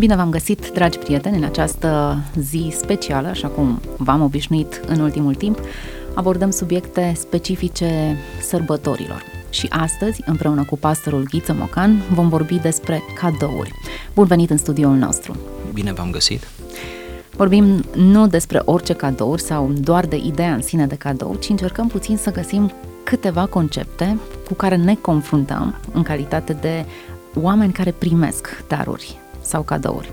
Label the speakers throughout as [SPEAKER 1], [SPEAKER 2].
[SPEAKER 1] Bine v-am găsit, dragi prieteni, în această zi specială, așa cum v-am obișnuit în ultimul timp, abordăm subiecte specifice sărbătorilor. Și astăzi, împreună cu pastorul Ghiță Mocan, vom vorbi despre cadouri. Bun venit în studioul nostru!
[SPEAKER 2] Bine v-am găsit!
[SPEAKER 1] Vorbim nu despre orice cadouri sau doar de ideea în sine de cadou, ci încercăm puțin să găsim câteva concepte cu care ne confruntăm în calitate de oameni care primesc daruri sau cadouri.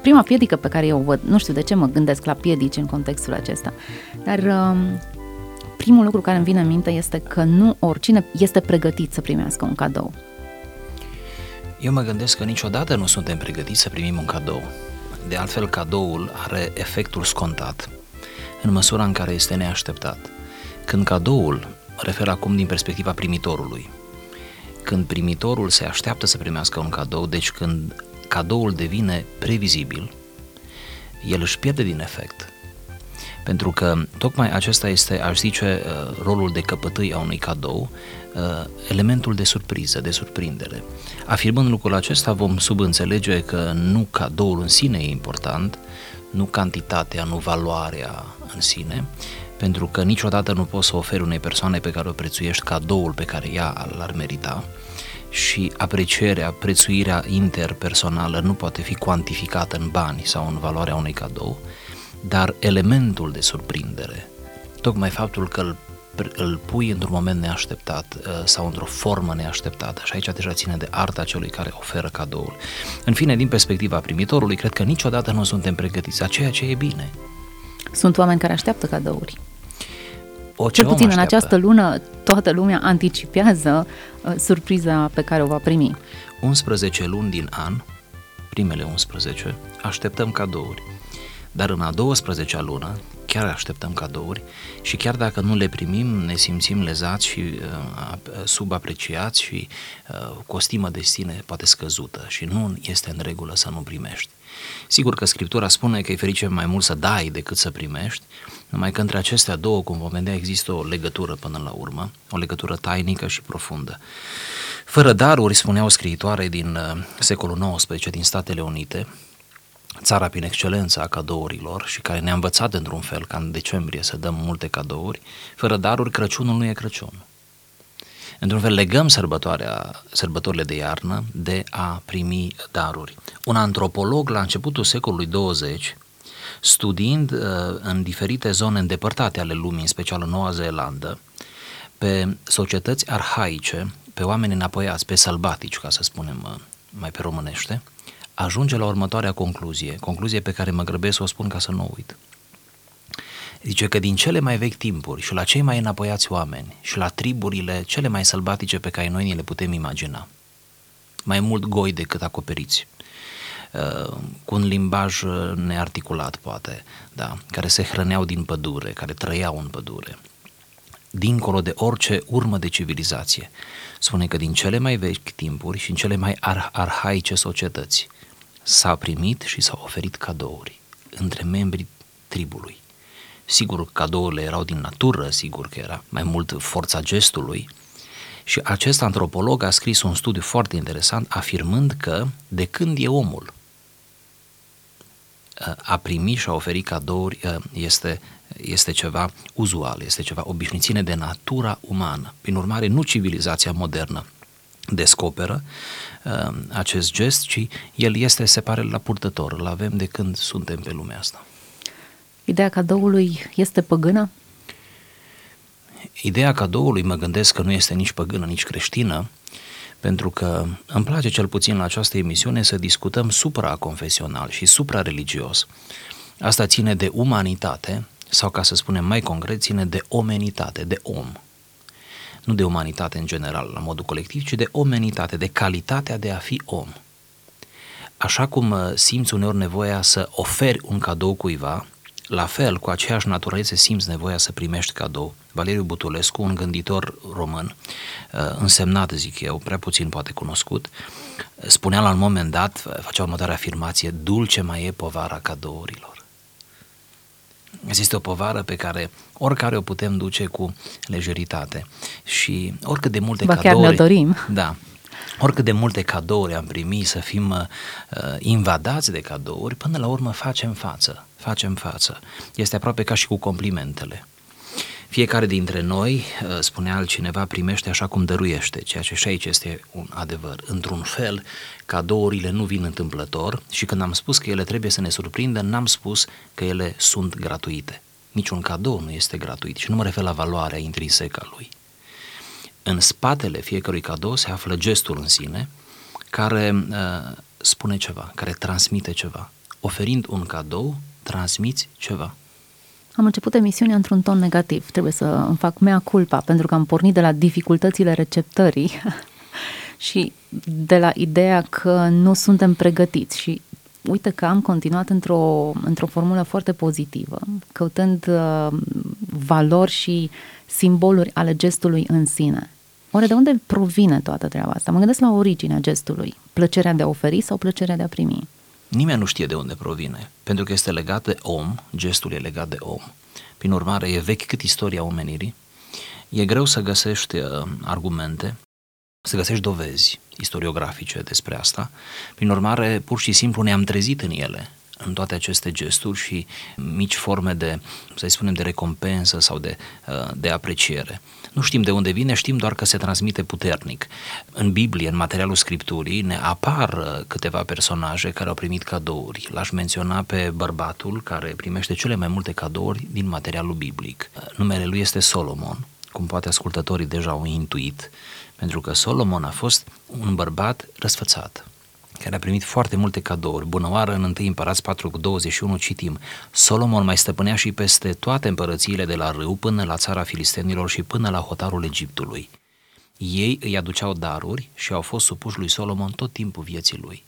[SPEAKER 1] Prima piedică pe care eu o văd, nu știu de ce mă gândesc la piedici în contextul acesta, dar um, primul lucru care îmi vine în minte este că nu oricine este pregătit să primească un cadou.
[SPEAKER 2] Eu mă gândesc că niciodată nu suntem pregătiți să primim un cadou. De altfel, cadoul are efectul scontat, în măsura în care este neașteptat. Când cadoul, mă refer acum din perspectiva primitorului, când primitorul se așteaptă să primească un cadou, deci când cadoul devine previzibil, el își pierde din efect. Pentru că tocmai acesta este, aș zice, uh, rolul de căpătâi a unui cadou, uh, elementul de surpriză, de surprindere. Afirmând lucrul acesta, vom subînțelege că nu cadoul în sine e important, nu cantitatea, nu valoarea în sine, pentru că niciodată nu poți să oferi unei persoane pe care o prețuiești cadoul pe care ea l-ar merita și aprecierea, prețuirea interpersonală nu poate fi cuantificată în bani sau în valoarea unui cadou, dar elementul de surprindere, tocmai faptul că îl, îl pui într-un moment neașteptat uh, sau într-o formă neașteptată și aici deja ține de arta celui care oferă cadoul. În fine, din perspectiva primitorului, cred că niciodată nu suntem pregătiți a ceea ce e bine.
[SPEAKER 1] Sunt oameni care așteaptă cadouri.
[SPEAKER 2] O,
[SPEAKER 1] Cel
[SPEAKER 2] om
[SPEAKER 1] puțin în
[SPEAKER 2] așteaptă?
[SPEAKER 1] această lună, toată lumea anticipează uh, surpriza pe care o va primi.
[SPEAKER 2] 11 luni din an, primele 11, așteptăm cadouri. Dar în a 12-a lună, chiar așteptăm cadouri și chiar dacă nu le primim, ne simțim lezați și uh, subapreciați și uh, cu o stimă de sine poate scăzută și nu este în regulă să nu primești. Sigur că Scriptura spune că e ferice mai mult să dai decât să primești, numai că între acestea două, cum vom vedea, există o legătură până la urmă, o legătură tainică și profundă. Fără daruri, spuneau scriitoare din uh, secolul XIX din Statele Unite, țara prin excelență a cadourilor și care ne-a învățat într-un fel ca în decembrie să dăm multe cadouri, fără daruri Crăciunul nu e Crăciun. Într-un fel legăm sărbătoarea, sărbătorile de iarnă de a primi daruri. Un antropolog la începutul secolului 20, studiind uh, în diferite zone îndepărtate ale lumii, în special în Noua Zeelandă, pe societăți arhaice, pe oameni înapoiați, pe sălbatici, ca să spunem uh, mai pe românește, ajunge la următoarea concluzie, concluzie pe care mă grăbesc să o spun ca să nu o uit. Zice că din cele mai vechi timpuri și la cei mai înapoiați oameni și la triburile cele mai sălbatice pe care noi ni le putem imagina, mai mult goi decât acoperiți, uh, cu un limbaj uh, nearticulat poate, da, care se hrăneau din pădure, care trăiau în pădure, dincolo de orice urmă de civilizație. Spune că din cele mai vechi timpuri și în cele mai ar- arhaice societăți s-a primit și s-au oferit cadouri între membrii tribului. Sigur, cadourile erau din natură, sigur că era mai mult forța gestului, și acest antropolog a scris un studiu foarte interesant afirmând că de când e omul a primi și a oferi cadouri este, este ceva uzual, este ceva obișnuit de natura umană. Prin urmare, nu civilizația modernă descoperă uh, acest gest, ci el este, se pare, la purtător, îl avem de când suntem pe lumea asta.
[SPEAKER 1] Ideea cadoului este păgână?
[SPEAKER 2] Ideea cadoului mă gândesc că nu este nici păgână, nici creștină, pentru că îmi place cel puțin la această emisiune să discutăm supra-confesional și supra-religios. Asta ține de umanitate, sau ca să spunem mai concret, ține de omenitate, de om. Nu de umanitate în general, la modul colectiv, ci de omenitate, de calitatea de a fi om. Așa cum simți uneori nevoia să oferi un cadou cuiva, la fel, cu aceeași naturalețe simți nevoia să primești cadou. Valeriu Butulescu, un gânditor român, uh, însemnat, zic eu, prea puțin poate cunoscut, spunea la un moment dat, facea următoarea afirmație, dulce mai e povara cadourilor. Este o povară pe care oricare o putem duce cu lejeritate și oricât de multe
[SPEAKER 1] ba
[SPEAKER 2] cadouri...
[SPEAKER 1] chiar ne dorim.
[SPEAKER 2] Da, oricât de multe cadouri am primit, să fim uh, invadați de cadouri, până la urmă facem față, facem față. Este aproape ca și cu complimentele. Fiecare dintre noi, uh, spunea altcineva, primește așa cum dăruiește, ceea ce și aici este un adevăr. Într-un fel, cadourile nu vin întâmplător și când am spus că ele trebuie să ne surprindă, n-am spus că ele sunt gratuite. Niciun cadou nu este gratuit și nu mă refer la valoarea intrinsecă a lui. În spatele fiecărui cadou se află gestul în sine care uh, spune ceva, care transmite ceva. Oferind un cadou, transmiți ceva.
[SPEAKER 1] Am început emisiunea într-un ton negativ. Trebuie să îmi fac mea culpa, pentru că am pornit de la dificultățile receptării și de la ideea că nu suntem pregătiți și uite că am continuat într-o, într-o formulă foarte pozitivă, căutând uh, valori și simboluri ale gestului în sine. Oare de unde provine toată treaba asta? Mă gândesc la originea gestului. Plăcerea de a oferi sau plăcerea de a primi?
[SPEAKER 2] Nimeni nu știe de unde provine, pentru că este legat de om, gestul e legat de om. Prin urmare, e vechi cât istoria omenirii. E greu să găsești uh, argumente, să găsești dovezi istoriografice despre asta. Prin urmare, pur și simplu ne-am trezit în ele, în toate aceste gesturi și mici forme de, să spunem, de recompensă sau de, uh, de apreciere. Nu știm de unde vine, știm doar că se transmite puternic. În Biblie, în materialul Scripturii, ne apar uh, câteva personaje care au primit cadouri. L-aș menționa pe bărbatul care primește cele mai multe cadouri din materialul biblic. Uh, numele lui este Solomon, cum poate ascultătorii deja au intuit, pentru că Solomon a fost un bărbat răsfățat, care a primit foarte multe cadouri. Bunăoară, în 1 Împărați 4 cu 21 citim Solomon mai stăpânea și peste toate împărățiile de la râu până la țara filistenilor și până la hotarul Egiptului. Ei îi aduceau daruri și au fost supuși lui Solomon tot timpul vieții lui.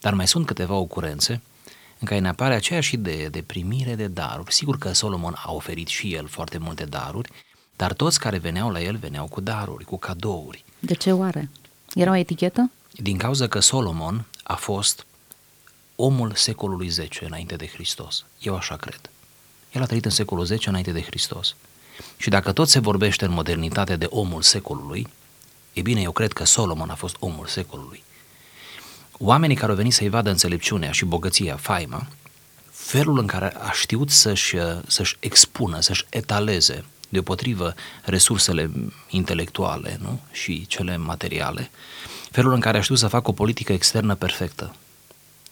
[SPEAKER 2] Dar mai sunt câteva ocurențe în care ne apare aceeași idee de primire de daruri. Sigur că Solomon a oferit și el foarte multe daruri, dar toți care veneau la el veneau cu daruri, cu cadouri.
[SPEAKER 1] De ce oare? Era o etichetă?
[SPEAKER 2] Din cauza că Solomon a fost omul secolului 10 înainte de Hristos. Eu așa cred. El a trăit în secolul 10 înainte de Hristos. Și dacă tot se vorbește în modernitate de omul secolului, e bine, eu cred că Solomon a fost omul secolului. Oamenii care au venit să-i vadă înțelepciunea și bogăția, faima, felul în care a știut să-și, să-și expună, să-și etaleze deopotrivă resursele intelectuale nu? și cele materiale, felul în care aș știut să facă o politică externă perfectă,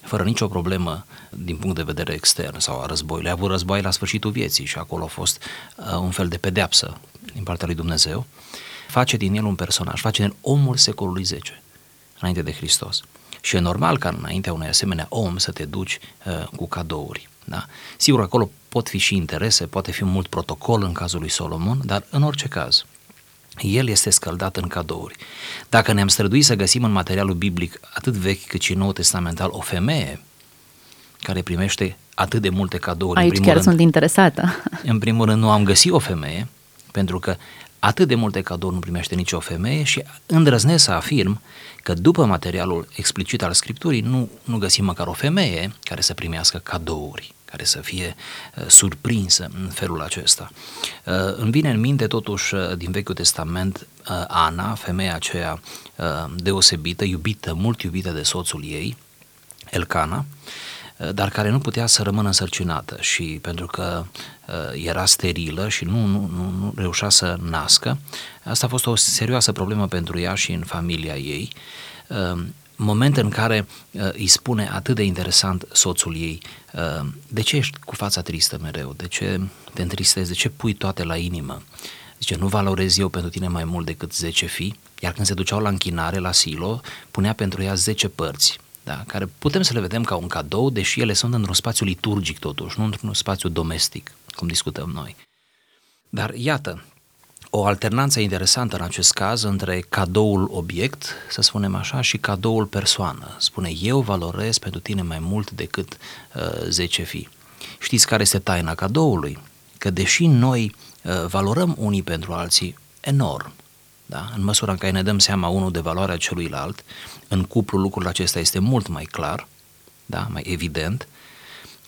[SPEAKER 2] fără nicio problemă din punct de vedere extern sau a războiului. A avut război la sfârșitul vieții și acolo a fost uh, un fel de pedeapsă din partea lui Dumnezeu. Face din el un personaj, face din el omul secolului 10, înainte de Hristos. Și e normal ca înaintea unui asemenea om să te duci uh, cu cadouri. Da? Sigur, acolo pot fi și interese, poate fi mult protocol în cazul lui Solomon, dar în orice caz, el este scăldat în cadouri. Dacă ne-am străduit să găsim în materialul biblic, atât vechi cât și nou testamental, o femeie care primește atât de multe cadouri.
[SPEAKER 1] Aici
[SPEAKER 2] în primul
[SPEAKER 1] chiar
[SPEAKER 2] rând,
[SPEAKER 1] sunt interesată.
[SPEAKER 2] În primul rând, nu am găsit o femeie, pentru că atât de multe cadouri nu primește nicio femeie și îndrăznesc să afirm că după materialul explicit al Scripturii nu, nu găsim măcar o femeie care să primească cadouri care să fie uh, surprinsă în felul acesta. Uh, îmi vine în minte totuși uh, din Vechiul Testament Ana, femeia aceea deosebită, iubită, mult iubită de soțul ei, Elcana, dar care nu putea să rămână însărcinată și pentru că era sterilă și nu, nu, nu, nu reușea să nască, asta a fost o serioasă problemă pentru ea și în familia ei moment în care uh, îi spune atât de interesant soțul ei, uh, de ce ești cu fața tristă mereu, de ce te întristezi, de ce pui toate la inimă, Zice, nu valorez eu pentru tine mai mult decât 10 fii, iar când se duceau la închinare, la silo, punea pentru ea 10 părți, da, care putem să le vedem ca un cadou, deși ele sunt într-un spațiu liturgic totuși, nu într-un spațiu domestic, cum discutăm noi. Dar iată, o alternanță interesantă în acest caz între cadoul obiect, să spunem așa, și cadoul persoană. Spune, eu valorez pentru tine mai mult decât uh, 10 fii. Știți care este taina cadoului? Că deși noi uh, valorăm unii pentru alții enorm, da? în măsura în care ne dăm seama unul de valoarea celuilalt, în cuplu lucrul acesta este mult mai clar, da? mai evident,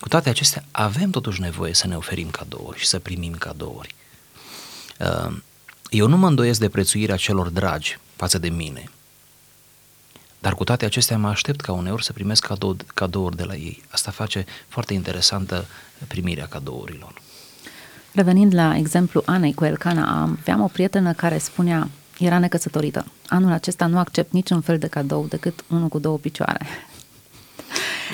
[SPEAKER 2] cu toate acestea avem totuși nevoie să ne oferim cadouri și să primim cadouri. Uh, eu nu mă îndoiesc de prețuirea celor dragi față de mine, dar cu toate acestea mă aștept ca uneori să primesc cadou, cadouri de la ei. Asta face foarte interesantă primirea cadourilor.
[SPEAKER 1] Revenind la exemplu Anei cu Elcana, aveam o prietenă care spunea, era necăsătorită. Anul acesta nu accept niciun fel de cadou decât unul cu două picioare.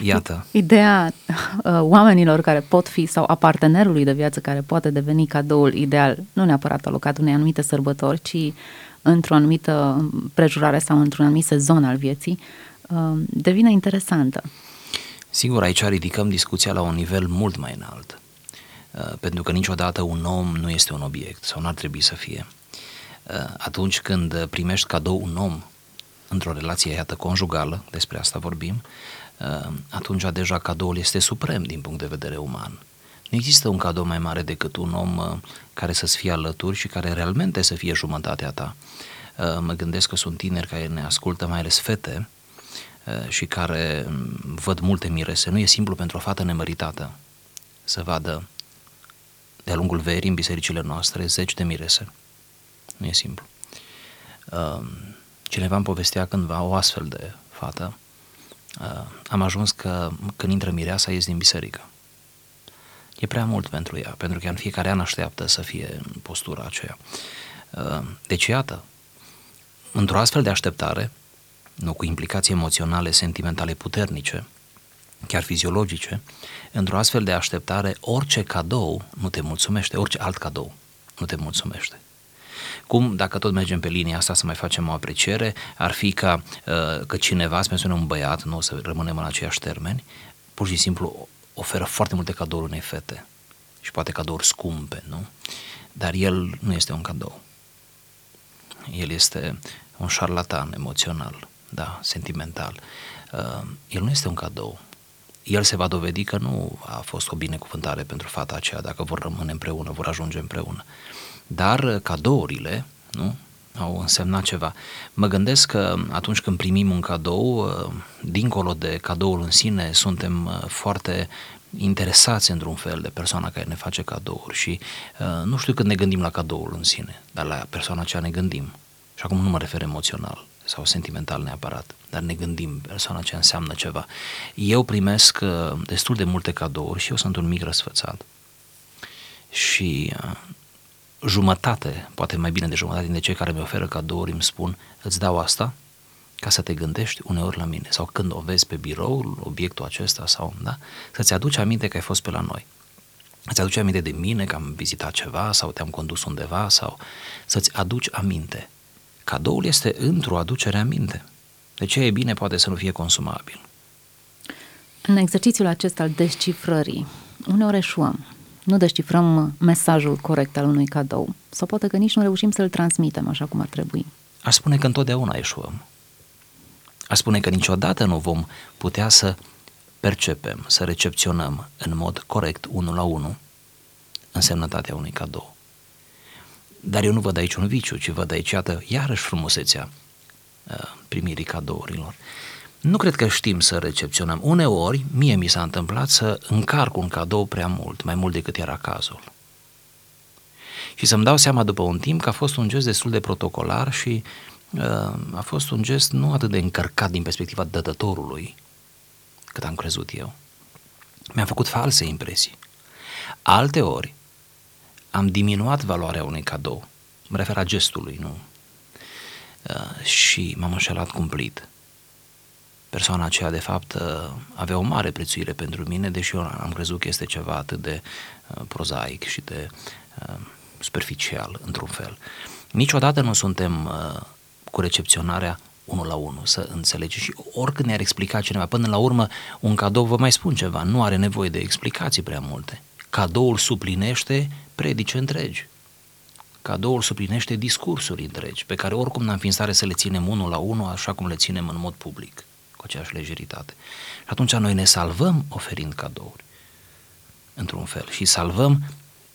[SPEAKER 2] Iată.
[SPEAKER 1] Ideea uh, oamenilor care pot fi sau a partenerului de viață care poate deveni cadoul ideal, nu neapărat alocat unei anumite sărbători, ci într-o anumită prejurare sau într-un anumit sezon al vieții, uh, devine interesantă.
[SPEAKER 2] Sigur, aici ridicăm discuția la un nivel mult mai înalt, uh, pentru că niciodată un om nu este un obiect sau n-ar trebui să fie. Uh, atunci când primești cadou un om într-o relație, iată, conjugală, despre asta vorbim, atunci deja cadoul este suprem din punct de vedere uman. Nu există un cadou mai mare decât un om uh, care să-ți fie alături și care realmente să fie jumătatea ta. Uh, mă gândesc că sunt tineri care ne ascultă, mai ales fete, uh, și care mm, văd multe mirese. Nu e simplu pentru o fată nemăritată să vadă de-a lungul verii în bisericile noastre zeci de mirese. Nu e simplu. Cineva îmi povestea cândva o astfel de fată. Am ajuns că când intră mireasa ies din biserică e prea mult pentru ea, pentru că ea în fiecare an așteaptă să fie în postura aceea. Uh, deci, iată, într-o astfel de așteptare, nu cu implicații emoționale, sentimentale puternice, chiar fiziologice, într-o astfel de așteptare, orice cadou nu te mulțumește, orice alt cadou nu te mulțumește. Cum, dacă tot mergem pe linia asta să mai facem o apreciere, ar fi ca uh, că cineva, să menționăm un băiat, nu o să rămânem în aceiași termeni, pur și simplu oferă foarte multe cadouri unei fete și poate cadouri scumpe, nu? Dar el nu este un cadou. El este un șarlatan emoțional, da, sentimental. Uh, el nu este un cadou. El se va dovedi că nu a fost o binecuvântare pentru fata aceea dacă vor rămâne împreună, vor ajunge împreună. Dar cadourile, nu? au însemnat ceva. Mă gândesc că atunci când primim un cadou, uh, dincolo de cadoul în sine, suntem uh, foarte interesați într-un fel de persoana care ne face cadouri și uh, nu știu când ne gândim la cadoul în sine, dar la persoana aceea ne gândim. Și acum nu mă refer emoțional sau sentimental neapărat, dar ne gândim, persoana aceea înseamnă ceva. Eu primesc destul de multe cadouri și eu sunt un mic răsfățat. Și jumătate, poate mai bine de jumătate dintre cei care mi oferă cadouri îmi spun îți dau asta ca să te gândești uneori la mine sau când o vezi pe birou, obiectul acesta sau, da, să-ți aduci aminte că ai fost pe la noi. Să-ți aduci aminte de mine că am vizitat ceva sau te-am condus undeva sau să-ți aduci aminte. Cadoul este într-o aducere aminte. De ce e bine poate să nu fie consumabil.
[SPEAKER 1] În exercițiul acesta al descifrării, uneori eșuăm nu descifrăm mesajul corect al unui cadou sau poate că nici nu reușim să-l transmitem așa cum ar trebui.
[SPEAKER 2] Aș spune că întotdeauna eșuăm. Aș spune că niciodată nu vom putea să percepem, să recepționăm în mod corect, unul la unul, însemnătatea unui cadou. Dar eu nu văd aici un viciu, ci văd aici, iată, iarăși frumusețea uh, primirii cadourilor. Nu cred că știm să recepționăm. Uneori, mie mi s-a întâmplat să încarc un cadou prea mult, mai mult decât era cazul. Și să-mi dau seama după un timp că a fost un gest destul de protocolar și uh, a fost un gest nu atât de încărcat din perspectiva dătătorului, cât am crezut eu. Mi-am făcut false impresii. Alte ori am diminuat valoarea unui cadou. Mă refer la gestului, nu? Uh, și m-am înșelat cumplit persoana aceea de fapt uh, avea o mare prețuire pentru mine, deși eu am crezut că este ceva atât de uh, prozaic și de uh, superficial, într-un fel. Niciodată nu suntem cu recepționarea unul la unul, să înțelegi. Și oricând ne-ar explica cineva, până la urmă, un cadou, vă mai spun ceva, nu are nevoie de explicații prea multe. Cadoul suplinește predice întregi. Cadoul suplinește discursuri întregi, pe care oricum n-am fi în stare să le ținem unul la unul, așa cum le ținem în mod public cu aceeași lejeritate. Și atunci noi ne salvăm oferind cadouri. într-un fel, și salvăm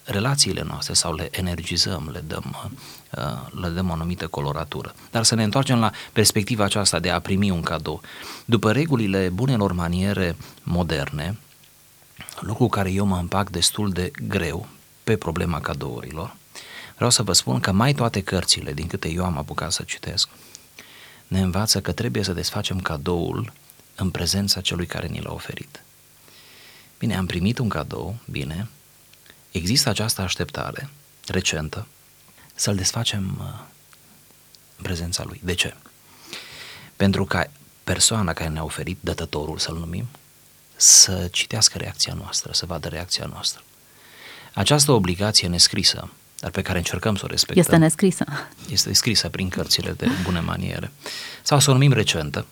[SPEAKER 2] relațiile noastre sau le energizăm, le dăm, uh, le dăm o anumită coloratură. Dar să ne întoarcem la perspectiva aceasta de a primi un cadou. După regulile bunelor maniere moderne, lucru care eu mă împac destul de greu pe problema cadourilor, vreau să vă spun că mai toate cărțile, din câte eu am apucat să citesc, ne învață că trebuie să desfacem cadoul în prezența celui care ni l-a oferit. Bine, am primit un cadou, bine, există această așteptare recentă să-l desfacem uh, în prezența lui. De ce? Pentru ca persoana care ne-a oferit, dătătorul să-l numim, să citească reacția noastră, să vadă reacția noastră. Această obligație nescrisă, dar pe care încercăm să o respectăm.
[SPEAKER 1] Este nescrisă.
[SPEAKER 2] Este scrisă prin cărțile de bune maniere. Sau să o numim recentă.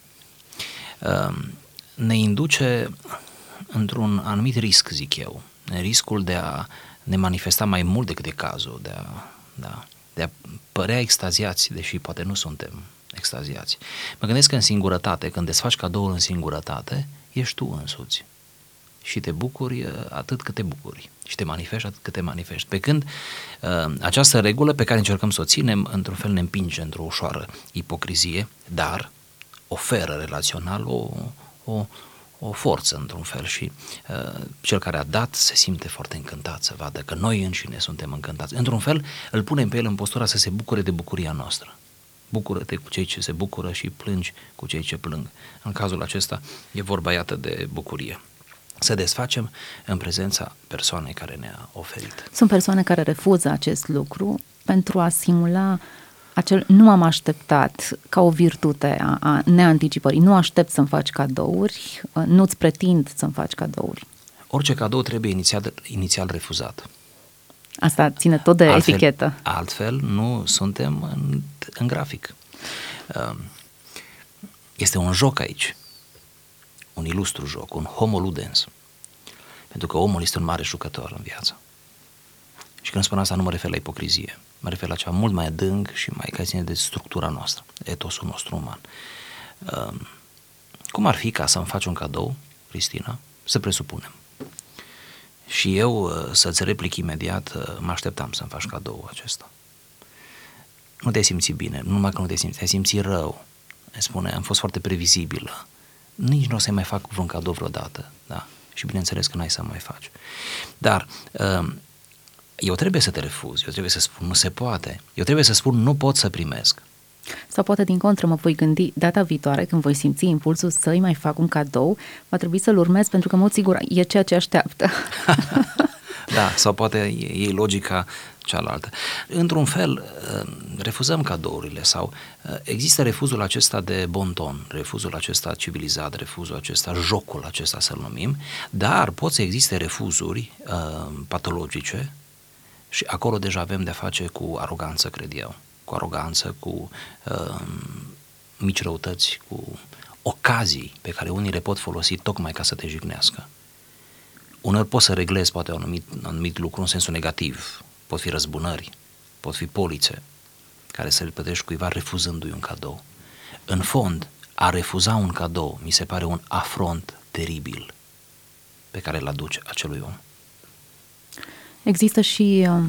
[SPEAKER 2] Uh, ne induce într-un anumit risc, zic eu, riscul de a ne manifesta mai mult decât e cazul, de a, da, de a părea extaziați, deși poate nu suntem extaziați. Mă gândesc că în singurătate, când desfaci cadoul în singurătate, ești tu însuți. Și te bucuri uh, atât cât te bucuri. Și te manifesti atât cât te manifesti. Pe când uh, această regulă pe care încercăm să o ținem, într-un fel ne împinge într-o ușoară ipocrizie, dar oferă relațional o, o, o forță într-un fel și uh, cel care a dat se simte foarte încântat să vadă că noi înșine suntem încântați. Într-un fel îl punem pe el în postura să se bucure de bucuria noastră. Bucură-te cu cei ce se bucură și plângi cu cei ce plâng. În cazul acesta e vorba iată de bucurie. Să desfacem în prezența persoanei care ne-a oferit.
[SPEAKER 1] Sunt persoane care refuză acest lucru pentru a simula acel nu am așteptat ca o virtute a, a neanticipării. Nu aștept să-mi faci cadouri, nu-ți pretind să-mi faci cadouri.
[SPEAKER 2] Orice cadou trebuie inițial, inițial refuzat.
[SPEAKER 1] Asta ține tot de
[SPEAKER 2] altfel,
[SPEAKER 1] etichetă.
[SPEAKER 2] Altfel nu suntem în, în grafic. Um, este un joc aici, un ilustru joc, un homo ludens. Pentru că omul este un mare jucător în viață. Și când spun asta nu mă refer la ipocrizie, mă refer la ceva mult mai adânc și mai care ține de structura noastră, etosul nostru uman. Um, cum ar fi ca să-mi faci un cadou, Cristina, să presupunem, și eu uh, să-ți replic imediat, uh, mă așteptam să-mi faci cadou acesta. Nu te simți bine, nu numai că nu te simți, te simți rău. Îmi spune, am fost foarte previzibilă. Nici nu o să mai fac vreun cadou vreodată, da? Și bineînțeles că n-ai să mai faci. Dar um, eu trebuie să te refuz, eu trebuie să spun nu se poate, eu trebuie să spun nu pot să primesc.
[SPEAKER 1] Sau poate din contră mă voi gândi data viitoare când voi simți impulsul să-i mai fac un cadou, va trebui să-l urmez pentru că, în mod sigur, e ceea ce așteaptă.
[SPEAKER 2] da, sau poate e, e logica cealaltă. Într-un fel, uh, refuzăm cadourile sau uh, există refuzul acesta de bonton, refuzul acesta civilizat, refuzul acesta, jocul acesta să-l numim, dar pot să existe refuzuri uh, patologice și acolo deja avem de-a face cu aroganță, cred eu. Cu aroganță, cu uh, mici răutăți, cu ocazii pe care unii le pot folosi tocmai ca să te jignească. Uneori poți să reglezi poate un anumit, un anumit lucru în sensul negativ. Pot fi răzbunări, pot fi polițe care să le plătești cuiva refuzându-i un cadou. În fond, a refuza un cadou mi se pare un afront teribil pe care îl aduce acelui om.
[SPEAKER 1] Există și uh,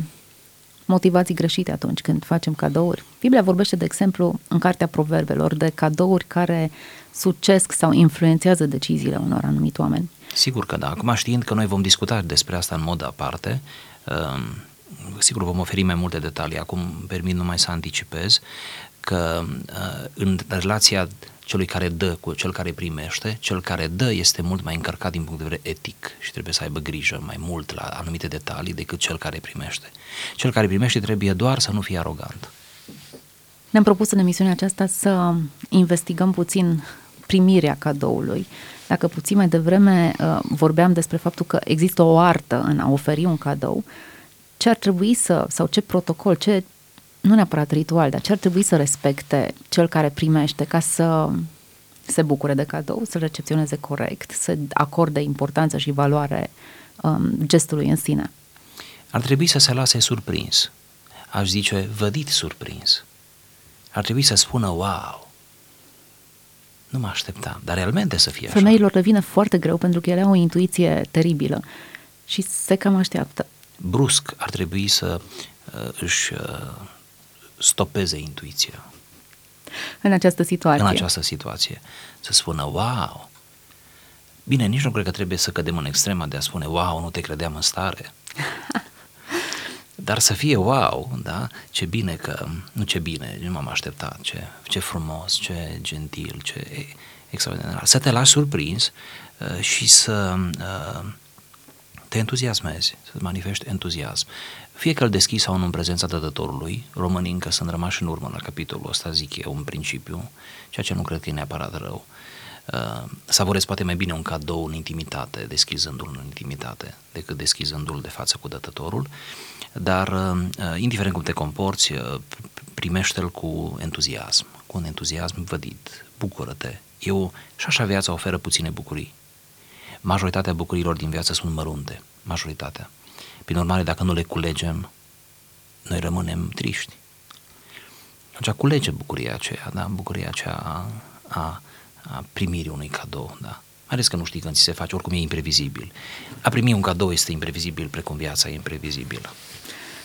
[SPEAKER 1] motivații greșite atunci când facem cadouri. Biblia vorbește, de exemplu, în Cartea Proverbelor, de cadouri care sucesc sau influențează deciziile unor anumiti oameni.
[SPEAKER 2] Sigur că da. Acum știind că noi vom discuta despre asta în mod aparte, uh, sigur vom oferi mai multe detalii. Acum permit numai să anticipez că uh, în relația celui care dă cu cel care primește, cel care dă este mult mai încărcat din punct de vedere etic și trebuie să aibă grijă mai mult la anumite detalii decât cel care primește. Cel care primește trebuie doar să nu fie arogant.
[SPEAKER 1] Ne-am propus în emisiunea aceasta să investigăm puțin primirea cadoului. Dacă puțin mai devreme uh, vorbeam despre faptul că există o artă în a oferi un cadou, ce ar trebui să, sau ce protocol, ce nu neapărat ritual, dar ce ar trebui să respecte cel care primește ca să se bucure de cadou, să recepționeze corect, să acorde importanță și valoare um, gestului în sine.
[SPEAKER 2] Ar trebui să se lase surprins. Aș zice, vădit surprins. Ar trebui să spună, wow, nu mă așteptam, dar realmente să fie
[SPEAKER 1] Femeilor așa. le vine foarte greu pentru că ele au o intuiție teribilă și se cam așteaptă.
[SPEAKER 2] Brusc ar trebui să uh, își uh, stopeze intuiția
[SPEAKER 1] În această situație.
[SPEAKER 2] în această situație. Să spună, wow! Bine, nici nu cred că trebuie să cădem în extrema de a spune, wow, nu te credeam în stare. Dar să fie wow, da? Ce bine că, nu ce bine, nu m-am așteptat, ce, ce frumos, ce gentil, ce extraordinar. Să te lași surprins uh, și să uh, te entuziasmezi, să-ți manifesti entuziasm. Fie că îl deschizi sau nu în prezența dătătorului, românii încă sunt rămași în urmă la capitolul ăsta, zic eu, în principiu, ceea ce nu cred că e neapărat rău. Uh, savorezi poate mai bine un cadou în intimitate, deschizându-l în intimitate, decât deschizându-l de față cu dătătorul, dar uh, indiferent cum te comporți, uh, primește-l cu entuziasm, cu un entuziasm vădit, bucură-te. Eu și așa viața oferă puține bucurii. Majoritatea bucurilor din viață sunt mărunte, majoritatea. Prin urmare, dacă nu le culegem, noi rămânem triști. Atunci culege bucuria aceea, da? bucuria aceea a, a, a primirii unui cadou, da? mai ales că nu știi când ți se face, oricum e imprevizibil. A primi un cadou este imprevizibil, precum viața e imprevizibilă.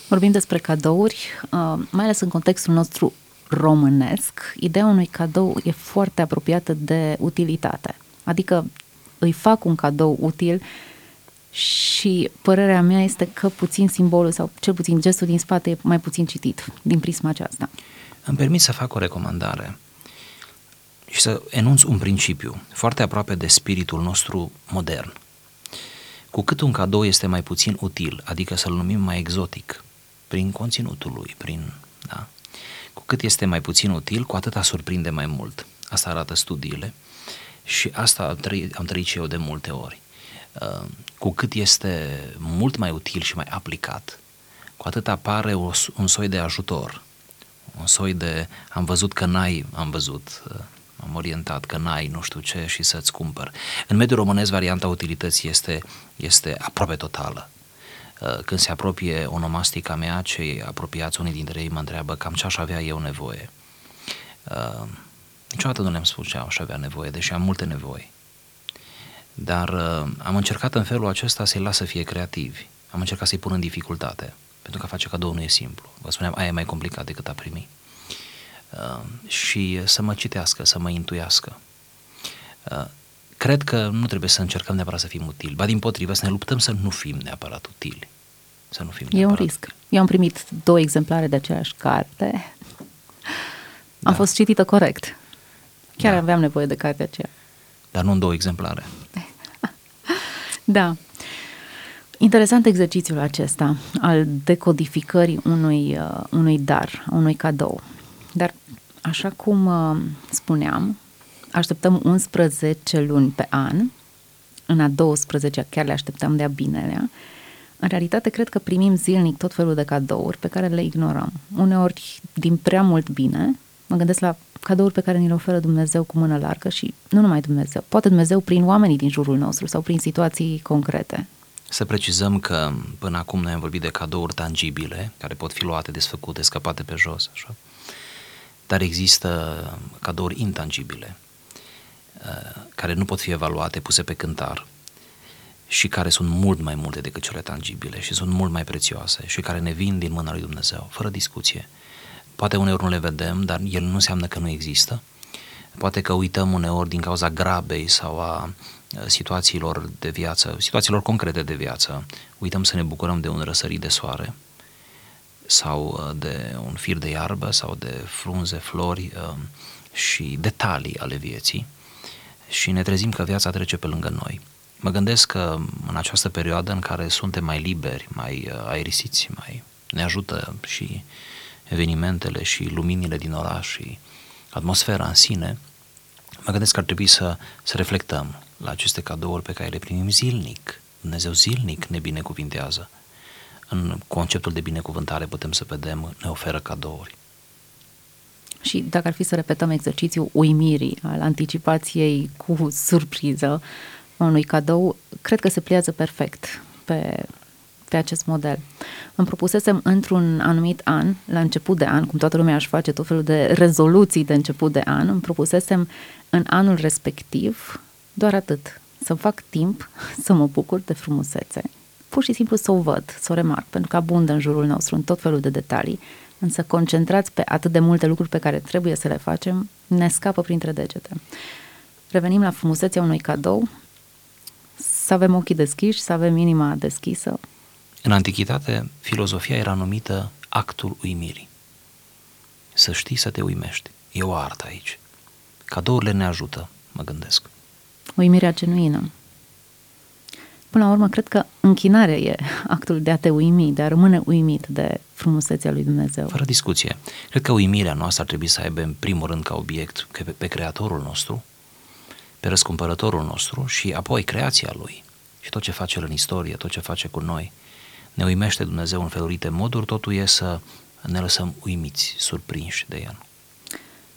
[SPEAKER 1] Vorbim despre cadouri, uh, mai ales în contextul nostru românesc, ideea unui cadou e foarte apropiată de utilitate. Adică îi fac un cadou util și părerea mea este că puțin simbolul sau cel puțin gestul din spate e mai puțin citit din prisma aceasta.
[SPEAKER 2] Îmi permit să fac o recomandare și să enunț un principiu foarte aproape de spiritul nostru modern. Cu cât un cadou este mai puțin util, adică să-l numim mai exotic, prin conținutul lui, prin, da? Cu cât este mai puțin util, cu atât surprinde mai mult. Asta arată studiile și asta am trăit, am trăit și eu de multe ori. Uh, cu cât este mult mai util și mai aplicat, cu atât apare o, un soi de ajutor, un soi de am văzut că n-ai, am văzut, uh, am orientat că n-ai nu știu ce și să-ți cumpăr. În mediul românesc varianta utilității este, este aproape totală. Uh, când se apropie onomastica mea, cei apropiați unii dintre ei mă întreabă cam ce aș avea eu nevoie. Uh, niciodată nu le-am spus ce aș avea nevoie, deși am multe nevoi. Dar uh, am încercat în felul acesta să-i las să fie creativi. Am încercat să-i pun în dificultate, pentru că face cadou nu e simplu. Vă spuneam, aia e mai complicat decât a primi. Uh, și să mă citească, să mă intuiască. Uh, cred că nu trebuie să încercăm neapărat să fim utili, ba din potrivă să ne luptăm să nu fim neapărat utili. Să nu fim
[SPEAKER 1] e
[SPEAKER 2] neapărat
[SPEAKER 1] un risc. Eu am primit două exemplare de aceeași carte. Am
[SPEAKER 2] Da.
[SPEAKER 1] fost citită corect. Chiar
[SPEAKER 2] Da.
[SPEAKER 1] aveam nevoie de cartea aceea.
[SPEAKER 2] Dar nu în două exemplare.
[SPEAKER 1] Da. Interesant exercițiul acesta al decodificării unui, uh, unui dar, unui cadou. Dar, așa cum uh, spuneam, așteptăm 11 luni pe an, în a 12 chiar le așteptăm de-a binelea, în realitate cred că primim zilnic tot felul de cadouri pe care le ignorăm. Uneori din prea mult bine, mă gândesc la cadouri pe care ni le oferă Dumnezeu cu mână largă și nu numai Dumnezeu, poate Dumnezeu prin oamenii din jurul nostru sau prin situații concrete.
[SPEAKER 2] Să precizăm că până acum noi am vorbit de cadouri tangibile, care pot fi luate, desfăcute, scăpate pe jos, așa. Dar există cadouri intangibile, uh, care nu pot fi evaluate, puse pe cântar și care sunt mult mai multe decât cele tangibile și sunt mult mai prețioase și care ne vin din mâna lui Dumnezeu, fără discuție. Poate uneori nu le vedem, dar el nu înseamnă că nu există. Poate că uităm uneori din cauza grabei sau a situațiilor de viață, situațiilor concrete de viață, uităm să ne bucurăm de un răsărit de soare sau de un fir de iarbă sau de frunze, flori și detalii ale vieții și ne trezim că viața trece pe lângă noi. Mă gândesc că în această perioadă în care suntem mai liberi, mai aerisiți, mai ne ajută și evenimentele și luminile din oraș și atmosfera în sine, mă gândesc că ar trebui să, să reflectăm la aceste cadouri pe care le primim zilnic. Dumnezeu zilnic ne binecuvintează. În conceptul de binecuvântare putem să vedem, ne oferă cadouri.
[SPEAKER 1] Și dacă ar fi să repetăm exercițiul uimirii, al anticipației cu surpriză unui cadou, cred că se pliază perfect pe, pe acest model. Îmi propusesem într-un anumit an, la început de an, cum toată lumea aș face tot felul de rezoluții de început de an, îmi propusesem în anul respectiv doar atât, să fac timp să mă bucur de frumusețe, pur și simplu să o văd, să o remarc, pentru că abundă în jurul nostru în tot felul de detalii, însă concentrați pe atât de multe lucruri pe care trebuie să le facem, ne scapă printre degete. Revenim la frumusețea unui cadou, să avem ochii deschiși, să avem inima deschisă.
[SPEAKER 2] În antichitate, filozofia era numită actul uimirii. Să știi să te uimești. E o artă aici. Cadourile ne ajută, mă gândesc.
[SPEAKER 1] Uimirea genuină. Până la urmă, cred că închinarea e actul de a te uimi, de a rămâne uimit de frumusețea lui Dumnezeu.
[SPEAKER 2] Fără discuție. Cred că uimirea noastră ar trebui să aibă în primul rând ca obiect pe, pe Creatorul nostru, pe răscumpărătorul nostru și apoi creația Lui. Și tot ce face El în istorie, tot ce face cu noi. Ne uimește Dumnezeu în felurite moduri, totul e să ne lăsăm uimiți, surprinși de El.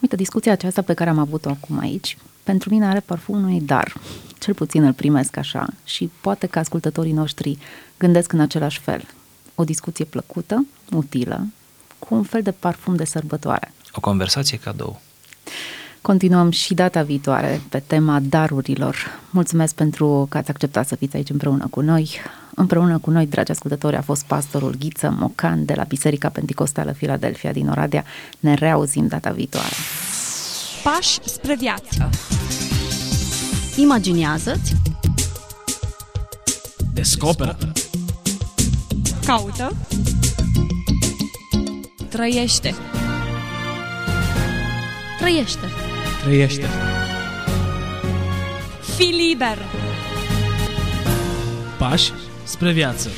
[SPEAKER 1] Uite, discuția aceasta pe care am avut-o acum aici, pentru mine are parfumul unui dar. Cel puțin îl primesc așa și poate că ascultătorii noștri gândesc în același fel. O discuție plăcută, utilă, cu un fel de parfum de sărbătoare.
[SPEAKER 2] O conversație cadou.
[SPEAKER 1] Continuăm și data viitoare pe tema darurilor. Mulțumesc pentru că ați acceptat să fiți aici împreună cu noi. Împreună cu noi, dragi ascultători, a fost pastorul Ghiță Mocan de la Biserica Pentecostală Filadelfia din Oradea. Ne reauzim data viitoare.
[SPEAKER 3] Pași spre viață.
[SPEAKER 4] Imaginează-ți,
[SPEAKER 5] Descoperă.
[SPEAKER 3] Caută. Trăiește.
[SPEAKER 4] trăiește.
[SPEAKER 5] Trăiește.
[SPEAKER 3] Fii liber.
[SPEAKER 5] Pași spre viață.